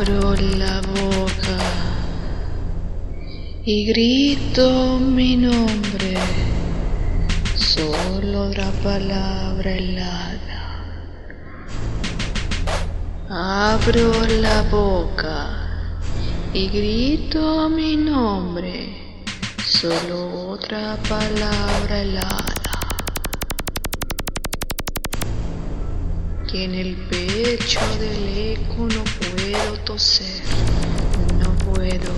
abro la boca y grito mi nombre, solo la palabra helada. Abro la boca y grito mi nombre, solo otra palabra helada. Que en el pecho del no puedo toser, no puedo.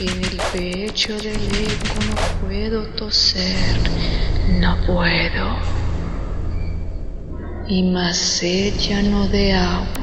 En el pecho del eco no puedo toser, no puedo. Y más ya no de agua.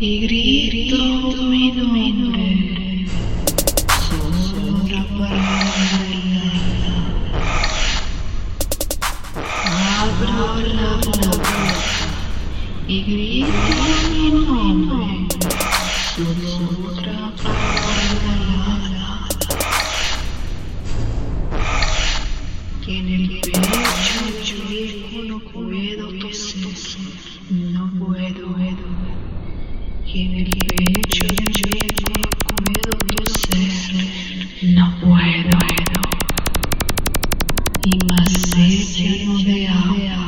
Y grito mi nombre. Solo otra palabra helada. Abro la boca y grito mi nombre. Palabra helada. Que en el pecho yo no puedo toser, no puedo. Que en el pecho no puedo no puedo. Y más sed ya no